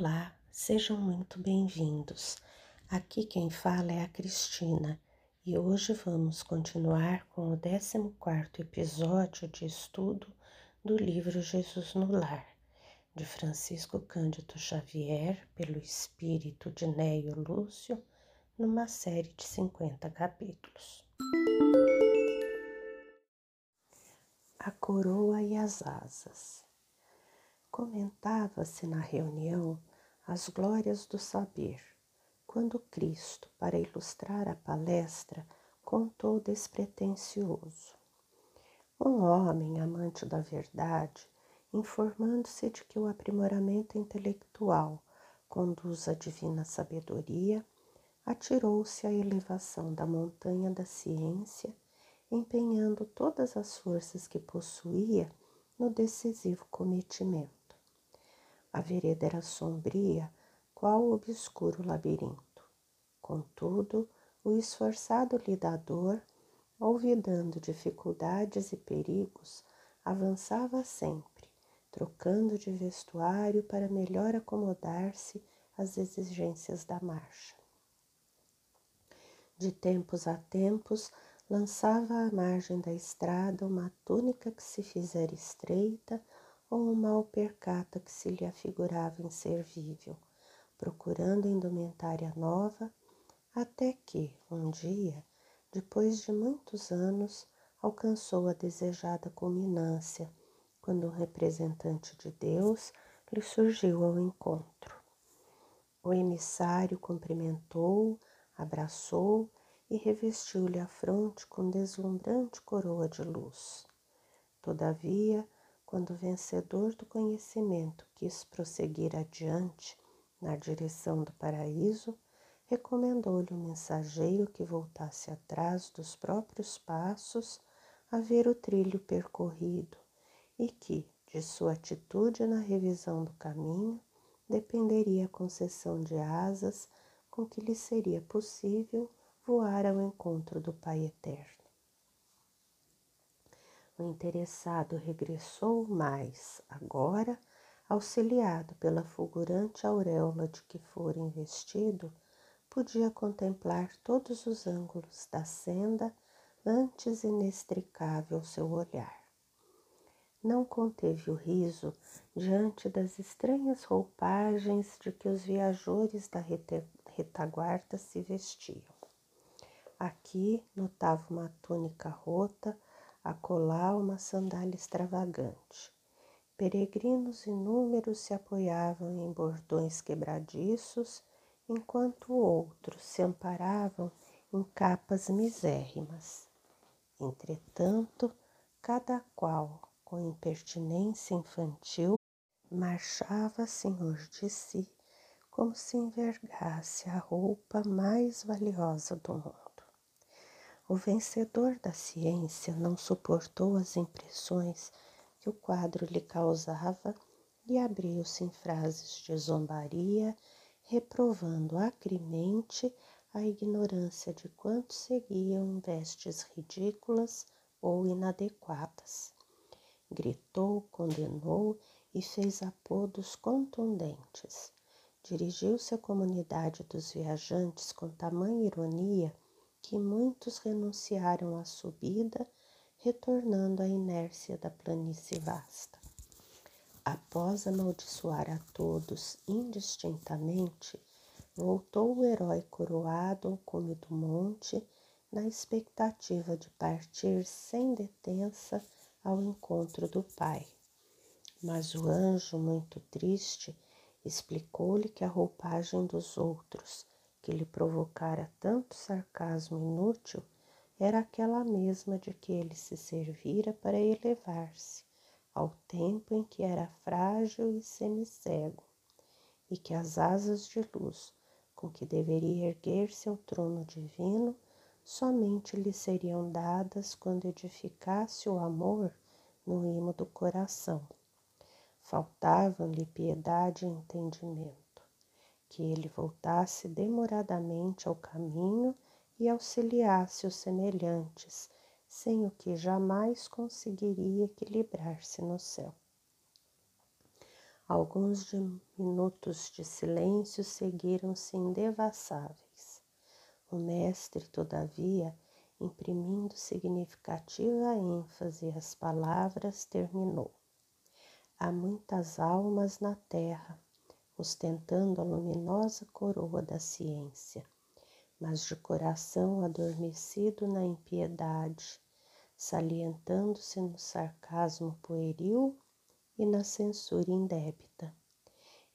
Olá, sejam muito bem-vindos. Aqui quem fala é a Cristina e hoje vamos continuar com o 14 episódio de estudo do livro Jesus no Lar, de Francisco Cândido Xavier, pelo espírito de Neio Lúcio, numa série de 50 capítulos. A coroa e as asas. Comentava-se na reunião as glórias do saber, quando Cristo, para ilustrar a palestra, contou despretensioso. Um homem amante da verdade, informando-se de que o aprimoramento intelectual conduz à divina sabedoria, atirou-se à elevação da montanha da ciência, empenhando todas as forças que possuía no decisivo cometimento. A vereda era sombria, qual obscuro labirinto. Contudo, o esforçado lidador, olvidando dificuldades e perigos, avançava sempre, trocando de vestuário para melhor acomodar-se às exigências da marcha. De tempos a tempos, lançava à margem da estrada uma túnica que se fizera estreita ou uma alpercata que se lhe afigurava inservível, procurando indumentária nova, até que, um dia, depois de muitos anos, alcançou a desejada culminância, quando um representante de Deus lhe surgiu ao encontro. O emissário cumprimentou, abraçou e revestiu-lhe a fronte com deslumbrante coroa de luz. Todavia, quando o vencedor do conhecimento quis prosseguir adiante na direção do paraíso, recomendou-lhe o mensageiro que voltasse atrás dos próprios passos a ver o trilho percorrido e que, de sua atitude na revisão do caminho, dependeria a concessão de asas com que lhe seria possível voar ao encontro do Pai Eterno. O interessado regressou mais, agora, auxiliado pela fulgurante auréola de que fora investido, podia contemplar todos os ângulos da senda, antes inextricável seu olhar. Não conteve o riso diante das estranhas roupagens de que os viajores da retaguarda se vestiam. Aqui notava uma túnica rota, acolá uma sandália extravagante. Peregrinos inúmeros se apoiavam em bordões quebradiços, enquanto outros se amparavam em capas misérrimas. Entretanto, cada qual, com impertinência infantil, marchava senhor de si, como se envergasse a roupa mais valiosa do mundo. O vencedor da ciência não suportou as impressões que o quadro lhe causava e abriu-se em frases de zombaria, reprovando acremente a ignorância de quantos seguiam vestes ridículas ou inadequadas. Gritou, condenou e fez apodos contundentes. Dirigiu-se à comunidade dos viajantes com tamanha ironia que muitos renunciaram à subida, retornando à inércia da planície vasta. Após amaldiçoar a todos indistintamente, voltou o herói coroado ao cume do monte, na expectativa de partir sem detença ao encontro do Pai. Mas o anjo, muito triste, explicou-lhe que a roupagem dos outros que lhe provocara tanto sarcasmo inútil era aquela mesma de que ele se servira para elevar-se ao tempo em que era frágil e semicego, e que as asas de luz com que deveria erguer-se ao trono divino somente lhe seriam dadas quando edificasse o amor no imo do coração. Faltavam-lhe piedade e entendimento que ele voltasse demoradamente ao caminho e auxiliasse os semelhantes, sem o que jamais conseguiria equilibrar-se no céu. Alguns de minutos de silêncio seguiram-se indevassáveis. O mestre, todavia, imprimindo significativa ênfase às palavras, terminou. Há muitas almas na terra, ostentando a luminosa coroa da ciência, mas de coração adormecido na impiedade, salientando-se no sarcasmo pueril e na censura indébita,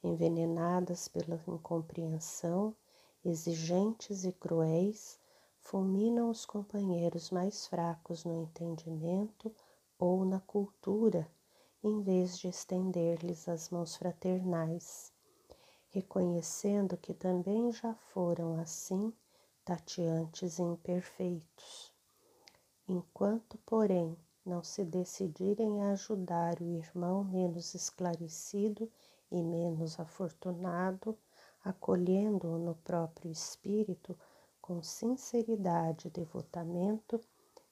envenenadas pela incompreensão, exigentes e cruéis, fulminam os companheiros mais fracos no entendimento ou na cultura em vez de estender-lhes as mãos fraternais, reconhecendo que também já foram assim tateantes imperfeitos. Enquanto, porém, não se decidirem a ajudar o irmão menos esclarecido e menos afortunado, acolhendo-o no próprio espírito com sinceridade e devotamento,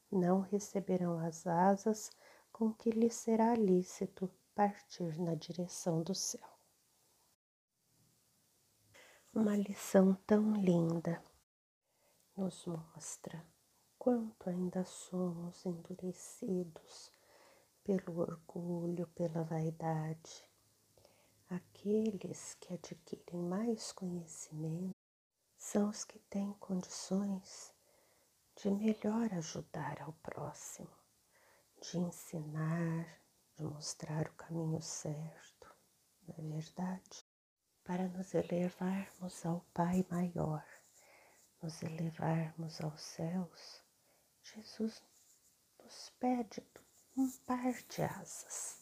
não receberão as asas com que lhe será lícito partir na direção do céu. Uma lição tão linda nos mostra quanto ainda somos endurecidos pelo orgulho, pela vaidade. Aqueles que adquirem mais conhecimento são os que têm condições de melhor ajudar ao próximo de ensinar, de mostrar o caminho certo, não é verdade? Para nos elevarmos ao Pai maior, nos elevarmos aos céus, Jesus nos pede um par de asas.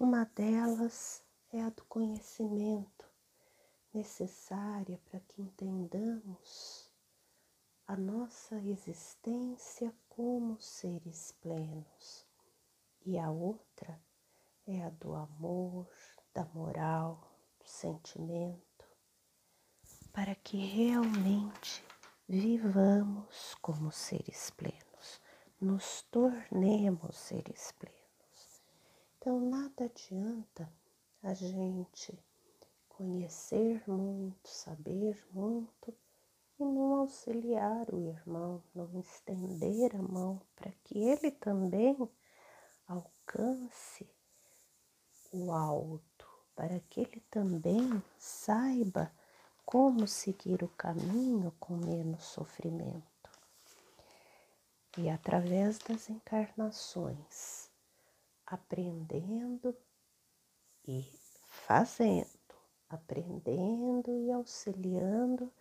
Uma delas é a do conhecimento, necessária para que entendamos a nossa existência como seres plenos, e a outra é a do amor, da moral, sentimento, para que realmente vivamos como seres plenos, nos tornemos seres plenos. Então, nada adianta a gente conhecer muito, saber muito e não auxiliar o irmão, não estender a mão para que ele também alcance o alto, para que ele também saiba como seguir o caminho com menos sofrimento. E através das encarnações, aprendendo e fazendo, aprendendo e auxiliando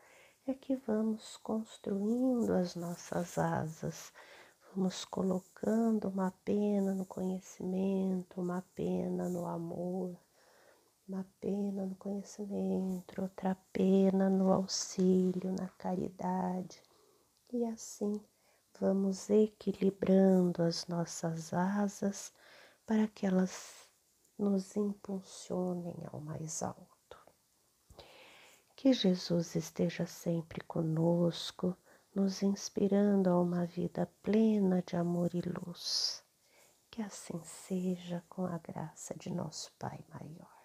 é que vamos construindo as nossas asas, vamos colocando uma pena no conhecimento, uma pena no amor, uma pena no conhecimento, outra pena no auxílio, na caridade. E assim vamos equilibrando as nossas asas para que elas nos impulsionem ao mais alto. Que Jesus esteja sempre conosco, nos inspirando a uma vida plena de amor e luz. Que assim seja com a graça de nosso Pai maior.